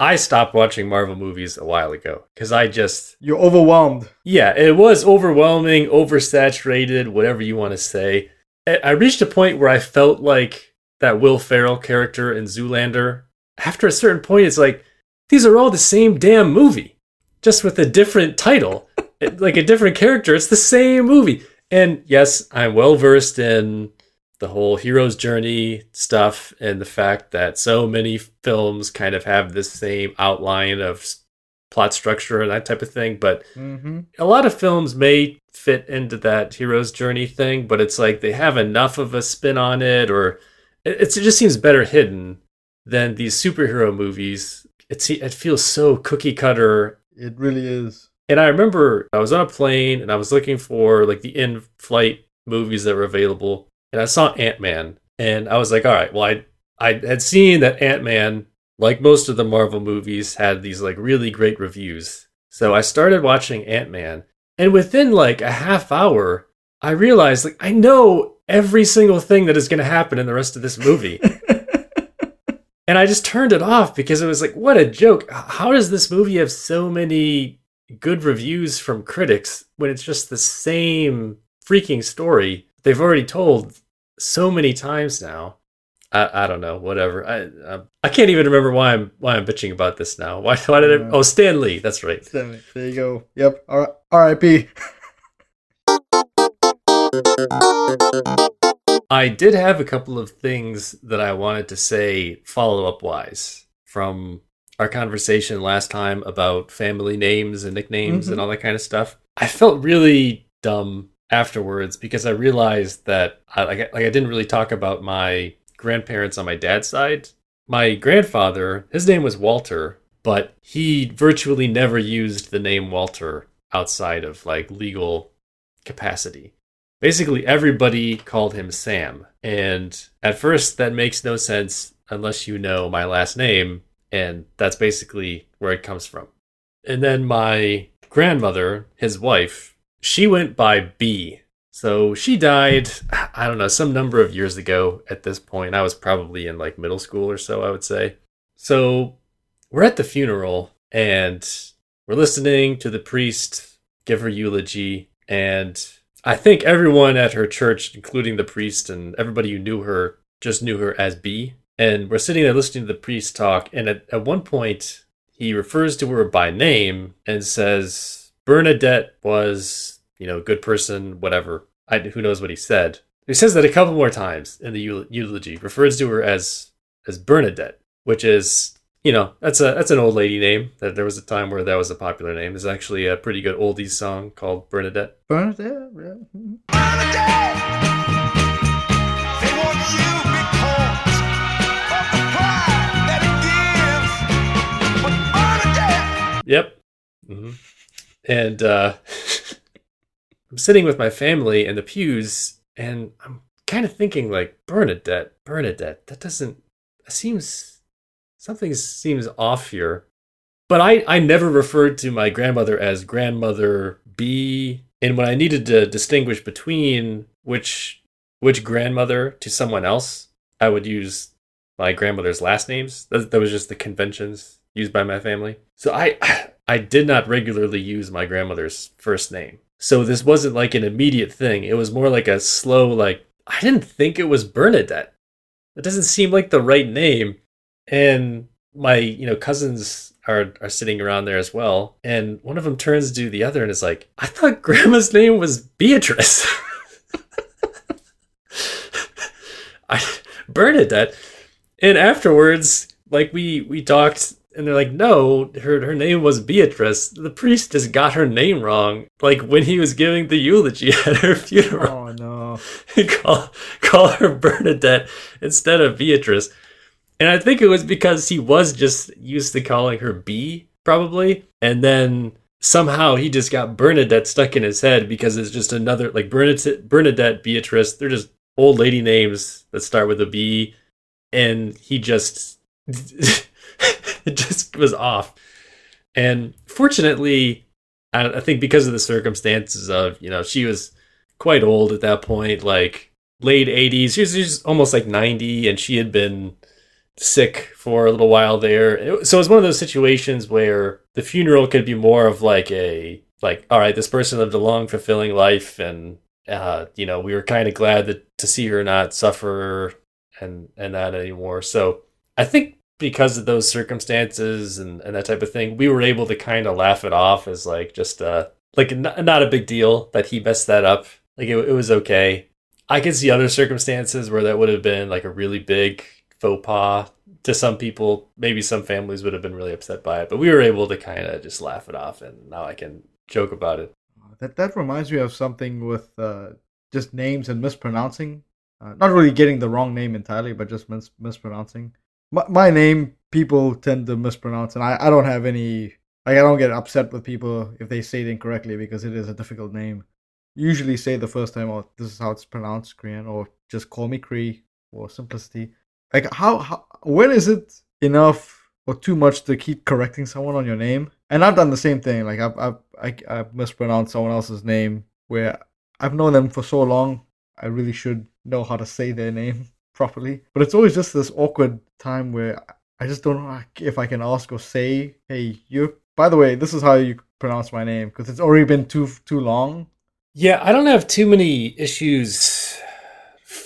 I stopped watching Marvel movies a while ago because I just You're overwhelmed. yeah, it was overwhelming, oversaturated, whatever you want to say. I reached a point where I felt like that Will Ferrell character in Zoolander. After a certain point, it's like these are all the same damn movie, just with a different title, like a different character. It's the same movie. And yes, I'm well versed in the whole hero's journey stuff and the fact that so many films kind of have this same outline of plot structure and that type of thing. But Mm-hmm. a lot of films may fit into that hero's journey thing, but it's like they have enough of a spin on it, or it, it's, it just seems better hidden than these superhero movies. It's it feels so cookie cutter. It really is. And I remember I was on a plane and I was looking for like the in-flight movies that were available, and I saw Ant Man, and I was like, all right, well, I I had seen that Ant Man, like most of the Marvel movies, had these like really great reviews. So I started watching Ant Man, and within like a half hour, I realized like I know every single thing that is going to happen in the rest of this movie. and I just turned it off because it was like, what a joke. How does this movie have so many good reviews from critics when it's just the same freaking story they've already told so many times now? I, I don't know, whatever. I, I I can't even remember why I'm why I'm bitching about this now. Why why did I? Oh, Stan Lee. That's right. There you go. Yep. R- R.I.P. I did have a couple of things that I wanted to say follow up wise from our conversation last time about family names and nicknames and Mhm. all that kind of stuff. I felt really dumb afterwards because I realized that I, like, like I didn't really talk about my grandparents on my dad's side. My grandfather, his name was Walter, but he virtually never used the name Walter outside of like legal capacity basically everybody called him Sam. And at first, that makes no sense unless you know my last name, and that's basically where it comes from. And then my grandmother, his wife, she went by B. So she died, I don't know, some number of years ago at this point. I was probably in like middle school or so, I would say. So we're at the funeral and we're listening to the priest give her eulogy. And I think everyone at her church, including the priest and everybody who knew her, just knew her as B. And we're sitting there listening to the priest talk. And at, at one point, he refers to her by name and says, Bernadette was, you know, a good person, whatever. I, who knows what he said. He says that a couple more times in the eulogy, refers to her as as Bernadette, which is, you know, that's a that's an old lady name. That there was a time where that was a popular name. There's actually a pretty good oldies song called Bernadette. Bernadette. Bernadette! mhm. Yep. hmm And uh, I'm sitting with my family in the pews, and I'm kind of thinking like Bernadette, Bernadette. That doesn't. Seems something seems off here. But I I never referred to my grandmother as grandmother B. And when I needed to distinguish between which which grandmother to someone else, I would use my grandmother's last names. That, that was just the conventions used by my family. So I I did not regularly use my grandmother's first name. So this wasn't like an immediate thing. It was more like a slow like I didn't think it was Bernadette. That doesn't seem like the right name. And my, you know, cousins are are sitting around there as well. And one of them turns to the other and is like, "I thought grandma's name was Beatrice." I Bernadette. And afterwards, like we we talked and they're like, no, her her name was Beatrice. The priest just got her name wrong. Like when he was giving the eulogy at her funeral, Oh no. he call call her Bernadette instead of Beatrice. And I think it was because he was just used to calling her B, probably. And then somehow he just got Bernadette stuck in his head because it's just another like Bernadette, Bernadette, Beatrice. They're just old lady names that start with a B, and he just it just was off. And fortunately, I, I think because of the circumstances of you know she was quite old at that point, like late 80s. She was, she was almost like 90, and she had been sick for a little while there. So it- was one of those situations where the funeral could be more of like a like, all right, this person lived a long, fulfilling life, and uh, you know, we were kind of glad that to see her not suffer and and that anymore. So I think because of those circumstances and, and that type of thing, we were able to kind of laugh it off as like just uh like n- not a big deal that he messed that up. Like it, it was okay. I could see other circumstances where that would have been like a really big faux pas to some people. Maybe some families would have been really upset by it, but we were able to kind of just laugh it off, and now I can joke about it. That that reminds me of something with uh, just names and mispronouncing. Uh, not really getting the wrong name entirely, but just mis- mispronouncing. My, my name, people tend to mispronounce, and I, I don't have any. Like, I don't get upset with people if they say it incorrectly because it is a difficult name. Usually say the first time, "Oh, this is how it's pronounced, Korean," or just call me Cree for simplicity. Like, how, how when is it enough or too much to keep correcting someone on your name? And I've done the same thing. Like, I've I've I, I've mispronounced someone else's name where I've known them for so long. I really should know how to say their name properly. But it's always just this awkward time where I just don't know if I can ask or say, "Hey, you." By the way, this is how you pronounce my name because it's already been too too long. Yeah, I don't have too many issues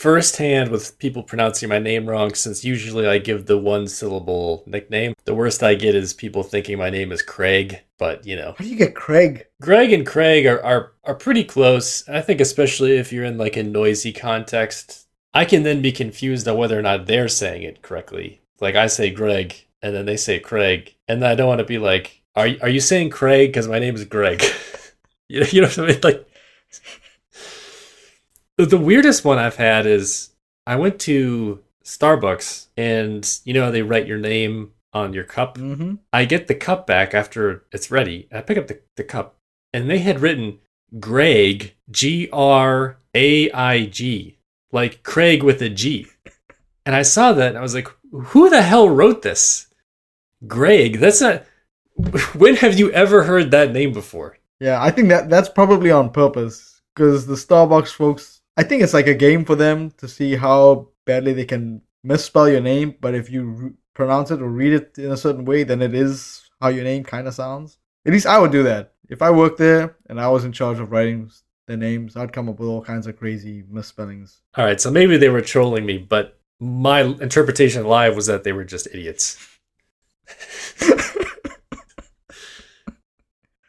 firsthand with people pronouncing my name wrong since usually I give the one syllable nickname. The worst I get is people thinking my name is Craig, but you know. How do you get Craig? Greg and Craig are, are, are pretty close. I think especially if you're in like a noisy context, I can then be confused on whether or not they're saying it correctly. Like I say Greg and then they say Craig, and I don't want to be like, are are you saying Craig because my name is Greg? you know, you know what I mean? Like the, weirdest one I've had is I went to Starbucks and you know how they write your name on your cup. Mm-hmm. I get the cup back after it's ready. I pick up the, the cup, and they had written Greg, G R A I G, like Craig with a G. And I saw that, and I was like, who the hell wrote this? Greg, that's not. When have you ever heard that name before? Yeah, I think that that's probably on purpose because the Starbucks folks. I think it's like a game for them to see how badly they can misspell your name. But if you re- pronounce it or read it in a certain way, then it is how your name kind of sounds. At least I would do that if I worked there and I was in charge of writing the names. I'd come up with all kinds of crazy misspellings. All right, so maybe they were trolling me, but my interpretation live was that they were just idiots.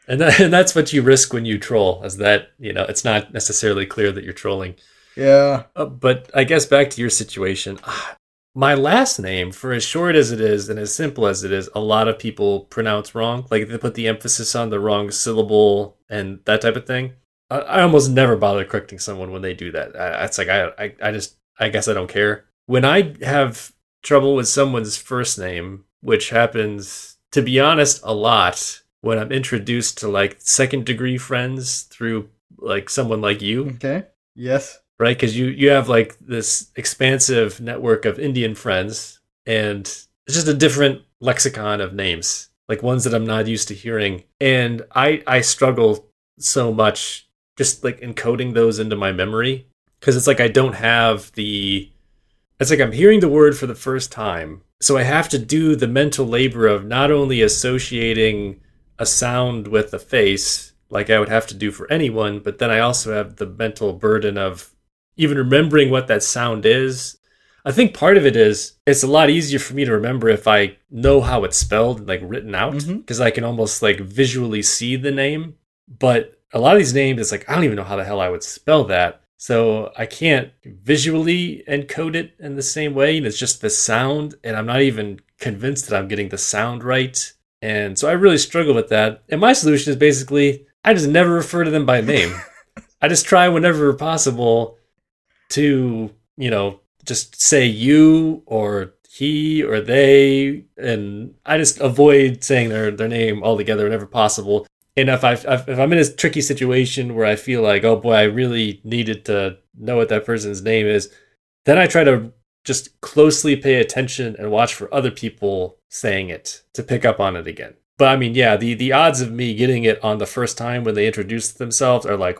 And, that, and that's what you risk when you troll, is that, you know, it's not necessarily clear that you're trolling. Yeah, Uh, but I guess back to your situation. ah, My last name, for as short as it is and as simple as it is, a lot of people pronounce wrong. Like they put the emphasis on the wrong syllable and that type of thing. I, I almost never bother correcting someone when they do that. I, it's like I, I, I just, I guess I don't care. When I have trouble with someone's first name, which happens, to be honest, a lot when I'm introduced to like second degree friends through like someone like you okay. Yes. right? Because you you have like this expansive network of Indian friends, and it's just a different lexicon of names, like ones that I'm not used to hearing, and I I struggle so much just like encoding those into my memory because it's like I don't have the. It's like I'm hearing the word for the first time, so I have to do the mental labor of not only associating a sound with a face like I would have to do for anyone, but then I also have the mental burden of even remembering what that sound is. I think part of it is it's a lot easier for me to remember if I know how it's spelled, like written out, mm-hmm. because I can almost like visually see the name. But a lot of these names, it's like I don't even know how the hell I would spell that. So I can't visually encode it in the same way. And it's just the sound, and I'm not even convinced that I'm getting the sound right. And so I really struggle with that. And my solution is basically I just never refer to them by name. I just try whenever possible to, you know, just say you or he or they, and I just avoid saying their their name altogether whenever possible. And if I if I'm in a tricky situation where I feel like, oh boy, I really needed to know what that person's name is, then I try to just closely pay attention and watch for other people saying it to pick up on it again. But I mean, yeah, the the odds of me getting it on the first time when they introduce themselves are like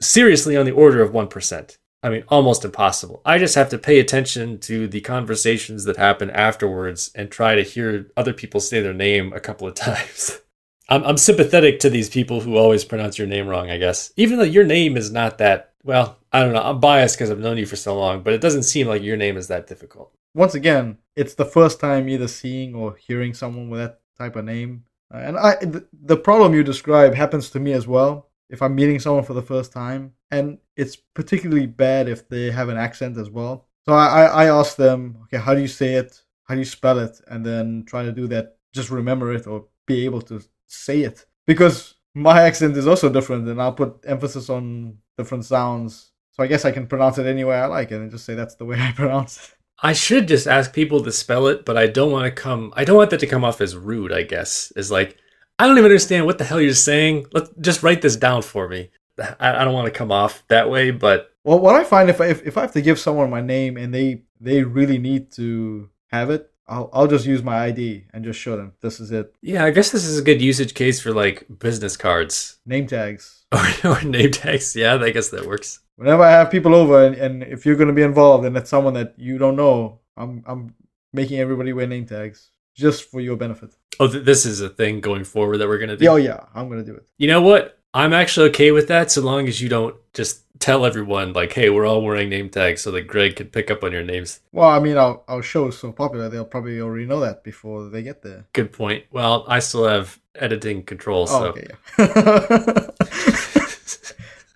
seriously on the order of 1%. I mean, almost impossible. I just have to pay attention to the conversations that happen afterwards and try to hear other people say their name a couple of times. I'm, I'm sympathetic to these people who always pronounce your name wrong, I guess. Even though your name is not that, well, I don't know. I'm biased because I've known you for so long, but it doesn't seem like your name is that difficult. Once again, it's the first time either seeing or hearing someone with that type of name. And I, the problem you describe happens to me as well. If I'm meeting someone for the first time, and it's particularly bad if they have an accent as well. So I, I ask them, okay, how do you say it? How do you spell it? And then try to do that. Just remember it or be able to say it because my accent is also different and I'll put emphasis on different sounds. So I guess I can pronounce it any way I like it and just say that's the way I pronounce it. I should just ask people to spell it, but I don't want to come I don't want that to come off as rude, I guess. Is like I don't even understand what the hell you're saying. Let's just write this down for me. I, I don't want to come off that way, but well, what I find if I, if if I have to give someone my name and they they really need to have it, I'll I'll just use my ID and just show them this is it. Yeah, I guess this is a good usage case for like business cards, name tags, or, or name tags. Yeah, I guess that works. Whenever I have people over, and, and if you're going to be involved and it's someone that you don't know, I'm I'm making everybody wear name tags just for your benefit. Oh, th- this is a thing going forward that we're going to do. Oh yeah, I'm going to do it. You know what? I'm actually okay with that so long as you don't just tell everyone like, "Hey, we're all wearing name tags," so that Greg can pick up on your names. Well, I mean, our our show is so popular; they'll probably already know that before they get there. Good point. Well, I still have editing control, so. Oh, okay. Yeah.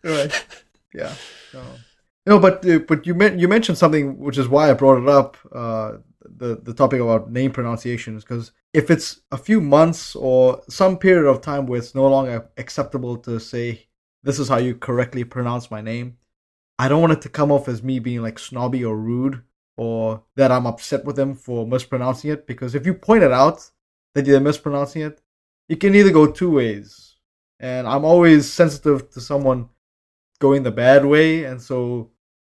right. Yeah. No. No, but uh, but you meant you mentioned something which is why I brought it up. Uh, the the topic about name pronunciations because if it's a few months or some period of time where it's no longer acceptable to say this is how you correctly pronounce my name, I don't want it to come off as me being like snobby or rude or that I'm upset with them for mispronouncing it because if you point it out that they're mispronouncing it, it can either go two ways. And I'm always sensitive to someone going the bad way and so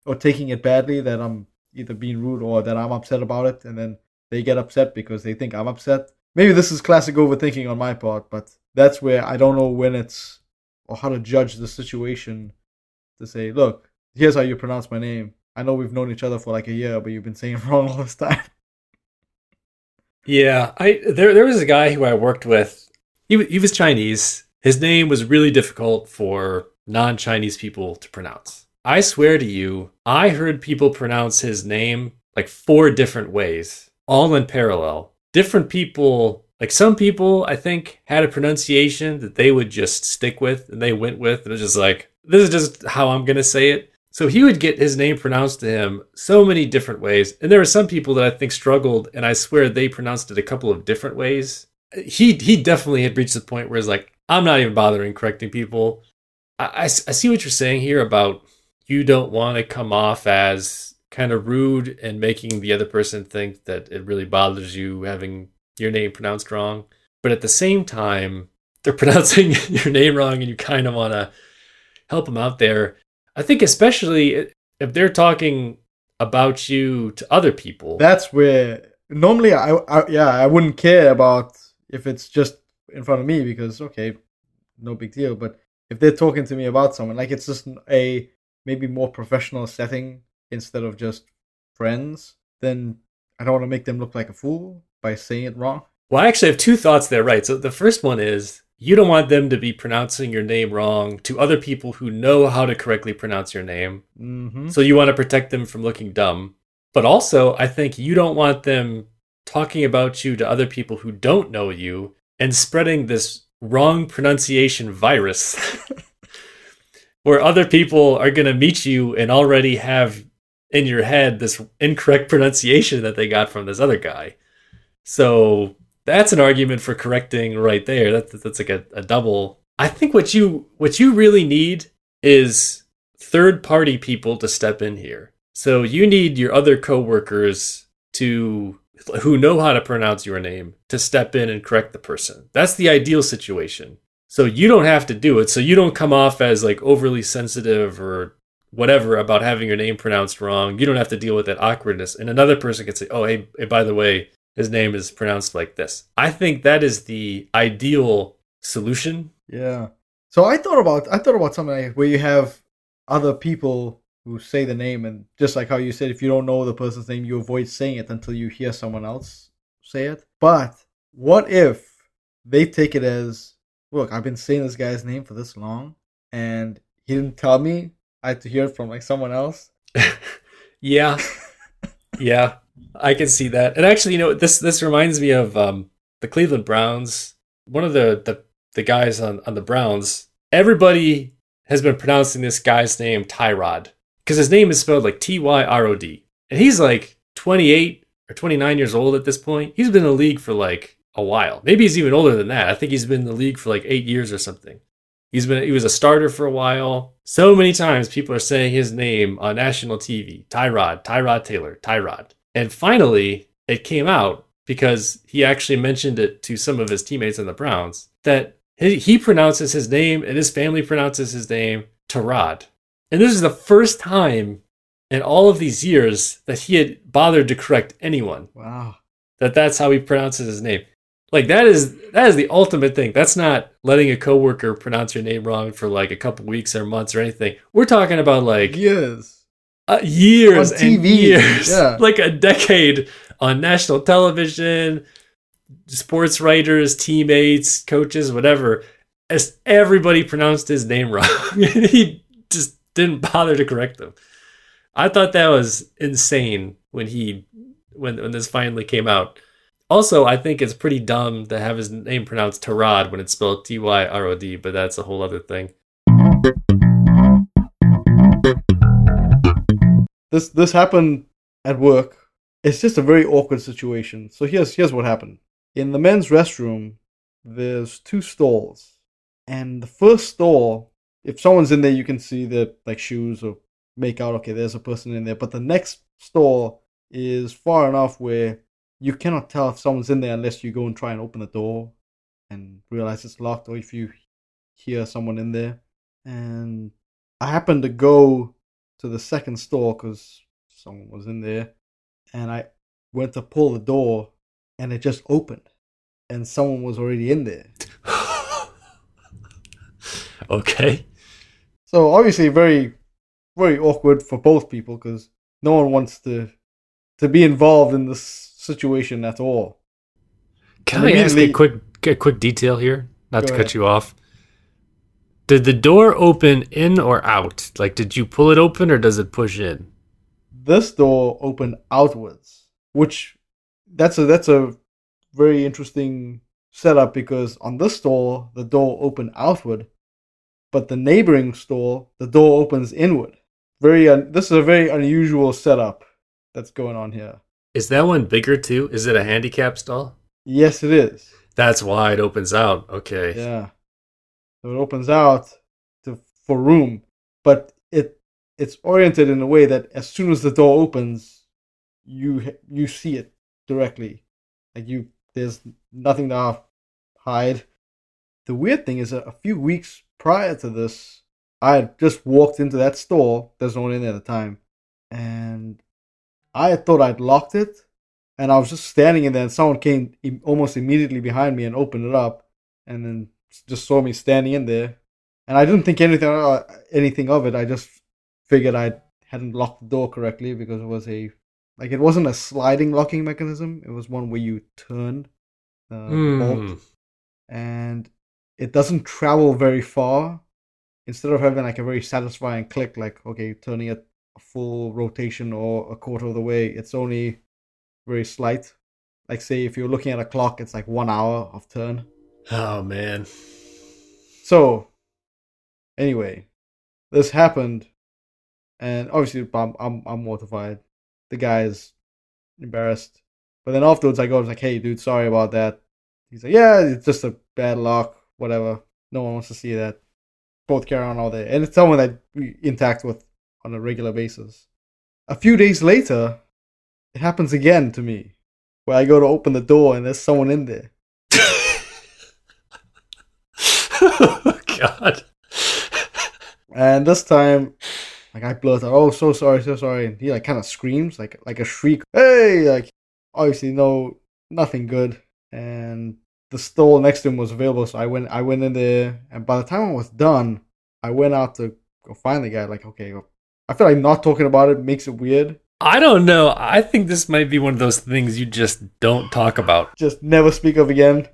or taking it badly that I'm either being rude or that I'm upset about it, and then they get upset because they think I'm upset. Maybe this is classic overthinking on my part, but that's where I don't know when it's or how to judge the situation to say, look, here's how you pronounce my name. I know we've known each other for like a year, but you've been saying it wrong all this time. Yeah, I there there was a guy who I worked with. He he was Chinese. His name was really difficult for non-Chinese people to pronounce. I swear to you, I heard people pronounce his name like four different ways, all in parallel. Different people, like some people, I think, had a pronunciation that they would just stick with and they went with. And it was just like, this is just how I'm going to say it. So he would get his name pronounced to him so many different ways. And there were some people that I think struggled, and I swear they pronounced it a couple of different ways. He he definitely had reached the point where it's like, I'm not even bothering correcting people. I, I, I see what you're saying here about you don't want to come off as kind of rude and making the other person think that it really bothers you having your name pronounced wrong. But at the same time, they're pronouncing your name wrong and you kind of want to help them out there. I think, especially if they're talking about you to other people. That's where normally I, I yeah, I wouldn't care about if it's just in front of me because, okay, no big deal. But if they're talking to me about someone, like it's just a maybe more professional setting instead of just friends, then I don't want to make them look like a fool by saying it wrong. Well, I actually have two thoughts there, right? So the first one is you don't want them to be pronouncing your name wrong to other people who know how to correctly pronounce your name. Mm-hmm. So you want to protect them from looking dumb. But also, I think you don't want them talking about you to other people who don't know you and spreading this wrong pronunciation virus where other people are going to meet you and already have in your head this incorrect pronunciation that they got from this other guy. So that's an argument for correcting right there. That's that's like a, a double. I think what you what you really need is third party people to step in here. So you need your other coworkers to who know how to pronounce your name to step in and correct the person. That's the ideal situation. So you don't have to do it. So you don't come off as like overly sensitive or whatever about having your name pronounced wrong. You don't have to deal with that awkwardness. And another person could say, "Oh, hey, hey by the way, his name is pronounced like this." I think that is the ideal solution. Yeah. So I thought about I thought about something like where you have other people who say the name, and just like how you said, if you don't know the person's name, you avoid saying it until you hear someone else say it. But what if they take it as, look, I've been saying this guy's name for this long, and he didn't tell me. I had to hear it from like someone else. yeah, yeah, I can see that. And actually, you know, this this reminds me of um, the Cleveland Browns. One of the the, the guys on on the Browns. Everybody has been pronouncing this guy's name Tyrod because his name is spelled like T Y R O D, and he's like 28 or 29 years old at this point. He's been in the league for like a while. Maybe he's even older than that. I think he's been in the league for like eight years or something. He's been he was a starter for a while. So many times people are saying his name on national TV. Tyrod, Tyrod Taylor, Tyrod. And finally, it came out because he actually mentioned it to some of his teammates in the Browns that he, he pronounces his name and his family pronounces his name Tyrod. And this is the first time in all of these years that he had bothered to correct anyone. Wow. That that's how he pronounces his name. Like that is that is the ultimate thing. That's not letting a coworker pronounce your name wrong for like a couple weeks or months or anything. We're talking about like Years. uh, years On and TV, years, yeah. like a decade on national television, sports writers, teammates, coaches, whatever. As everybody pronounced his name wrong, he just didn't bother to correct them. I thought that was insane when he when when this finally came out. Also, I think it's pretty dumb to have his name pronounced Tyrod when it's spelled T Y R O D, but that's a whole other thing. This this happened at work. It's just a very awkward situation. So here's here's what happened. In the men's restroom, there's two stalls. And the first stall, if someone's in there you can see their like shoes or make out okay, there's a person in there. But the next stall is far enough where you cannot tell if someone's in there unless you go and try and open the door and realize it's locked or if you hear someone in there. And I happened to go to the second store because someone was in there, and I went to pull the door, and it just opened, and someone was already in there. okay. So obviously, very, very awkward for both people because no one wants to to be involved in this situation at all. Can I ask a quick a quick detail here? Not to ahead. cut you off. Did the door open in or out? Like, did you pull it open or does it push in? This door opened outwards, which that's a that's a very interesting setup because on this store the door opened outward, but the neighboring store the door opens inward. Very un- this is a very unusual setup that's going on here. Is that one bigger too? Is it a handicap stall? Yes, it is. That's why it opens out. Okay. Yeah. So it opens out to for room, but it it's oriented in a way that as soon as the door opens, you you see it directly. Like you, there's nothing to hide. The weird thing is that a few weeks prior to this, I had just walked into that store. There's no one in there at the time, and I thought I'd locked it, and I was just standing in there, and someone came almost immediately behind me and opened it up, and then just saw me standing in there, and I didn't think anything uh, anything of it. I just figured I hadn't locked the door correctly because it was a like it wasn't a sliding locking mechanism. It was one where you turn the bolt, Hmm. and it doesn't travel very far. Instead of having like a very satisfying click, like okay, turning it a full rotation or a quarter of the way, it's only very slight. Like say if you're looking at a clock, it's like one hour of turn. Oh man. So, anyway, this happened, and obviously I'm I'm, I'm mortified. The guy is embarrassed, but then afterwards I go, I was like, "Hey, dude, sorry about that." He's like, "Yeah, it's just a bad luck, whatever. No one wants to see that." Both carry on all day, and it's someone that we interact with on a regular basis. A few days later, it happens again to me, where I go to open the door and there's someone in there. oh God. And this time, like I blurt out, "Oh, so sorry, so sorry," and he like kind of screams, like like a shriek, "Hey!" Like obviously no, nothing good. And the stall next to him was available, so I went I went in there, and by the time I was done, I went out to go find the guy. Like, okay, I feel like not talking about it makes it weird. I don't know. I think this might be one of those things you just don't talk about. Just never speak of again.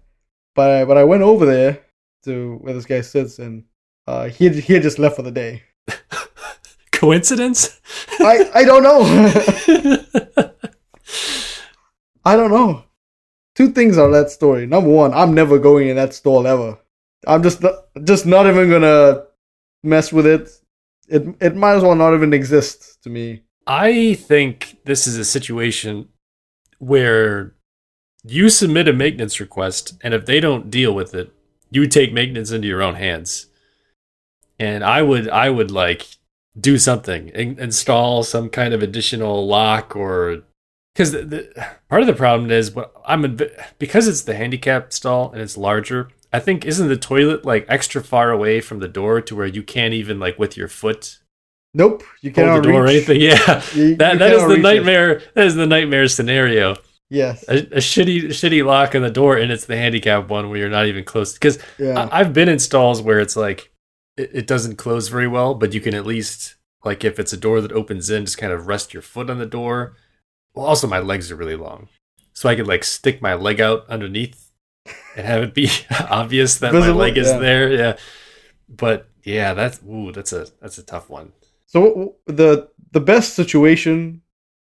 But I, but I went over there to where this guy sits, and uh, he he had just left for the day. Coincidence? I I don't know. I don't know. Two things on that story. Number one, I'm never going in that stall ever. I'm just not, just not even gonna mess with it. It it might as well not even exist to me. I think this is a situation where you submit a maintenance request, and if they don't deal with it, you take maintenance into your own hands. And I would, I would like do something, in- install some kind of additional lock, or because the, the, part of the problem is what I'm because it's the handicap stall and it's larger. I think isn't the toilet like extra far away from the door to where you can't even like with your foot Nope, you cannot the door or anything. Yeah, You- you that that is the reach it. nightmare. That is the nightmare scenario. Yes. A, a shitty shitty lock on the door, and it's the handicap one where you're not even close. Because Yeah. I've been in stalls where it's like it, it doesn't close very well, but you can at least like if it's a door that opens in, just kind of rest your foot on the door. Well, also my legs are really long, so I could like stick my leg out underneath and have it be obvious that Visible, my leg is yeah. there. Yeah, but yeah, that's ooh, that's a that's a tough one. So the the best situation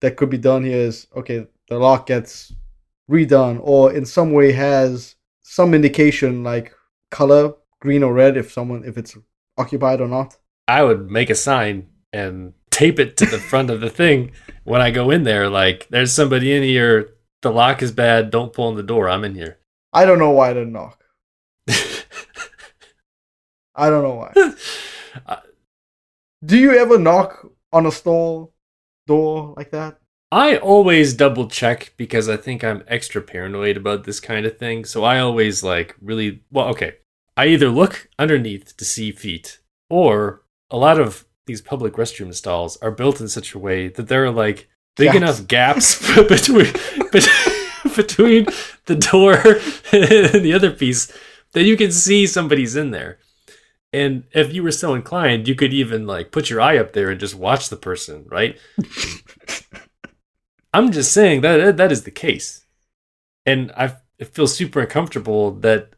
that could be done here is okay, the lock gets redone or in some way has some indication like color, green or red if someone if it's occupied or not. I would make a sign and tape it to the front of the thing when I go in there. Like, there's somebody in here. The lock is bad. Don't pull on the door. I'm in here. I don't know why I didn't knock. I don't know why. Uh, Do you ever knock on a stall door like that? I always double check because I think I'm extra paranoid about this kind of thing. So I always like really well. Okay, I either look underneath to see feet, or a lot of these public restroom stalls are built in such a way that there are like big Gaps. enough gaps between bet- between the door and the other piece that you can see somebody's in there. And if you were so inclined, you could even like put your eye up there and just watch the person, right? I'm just saying that that is the case, and I it feels super uncomfortable that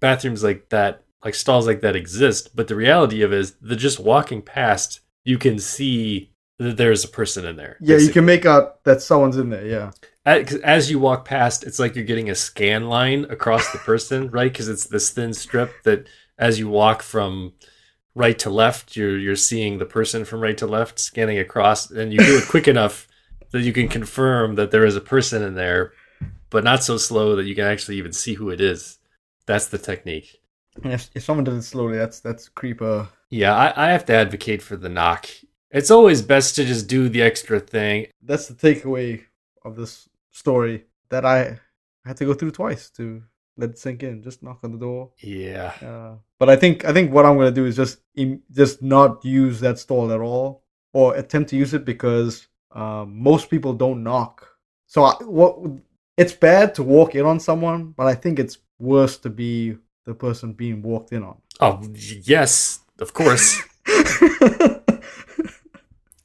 bathrooms like that, like stalls like that, exist. But the reality of it is, that just walking past, you can see that there's a person in there. Yeah, you can make out that someone's in there. Yeah. As, as you walk past, it's like you're getting a scan line across the person, right? Because it's this thin strip that, as you walk from right to left, you're you're seeing the person from right to left scanning across, and you do it quick enough that you can confirm that there is a person in there, but not so slow that you can actually even see who it is. That's the technique. If, if someone does it slowly, that's that's creeper. Yeah, I, I have to advocate for the knock. It's always best to just do the extra thing. That's the takeaway of this story that I had to go through twice to let it sink in. Just knock on the door. Yeah. Uh, but I think I think what I'm gonna do is just just not use that stall at all, or attempt to use it because um, most people don't knock. So I, what it's bad to walk in on someone, but I think it's worse to be the person being walked in on. Oh, yes, of course.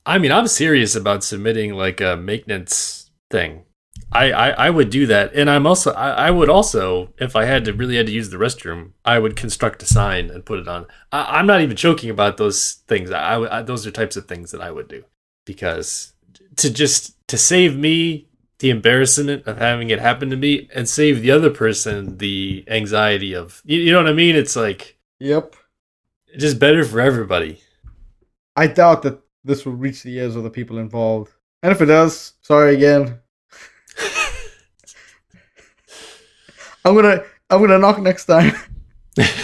I mean, I'm serious about submitting like a maintenance thing. I, I, I would do that, and I'm also I, I would also if I had to really had to use the restroom, I would construct a sign and put it on. I, I'm not even joking about those things. I, I, those are types of things that I would do because to just to save me the embarrassment of having it happen to me and save the other person the anxiety of you, you know what I mean. It's like yep. just better for everybody. I doubt that this will reach the ears of the people involved. And if it does, sorry again. I'm gonna I'm gonna knock next time.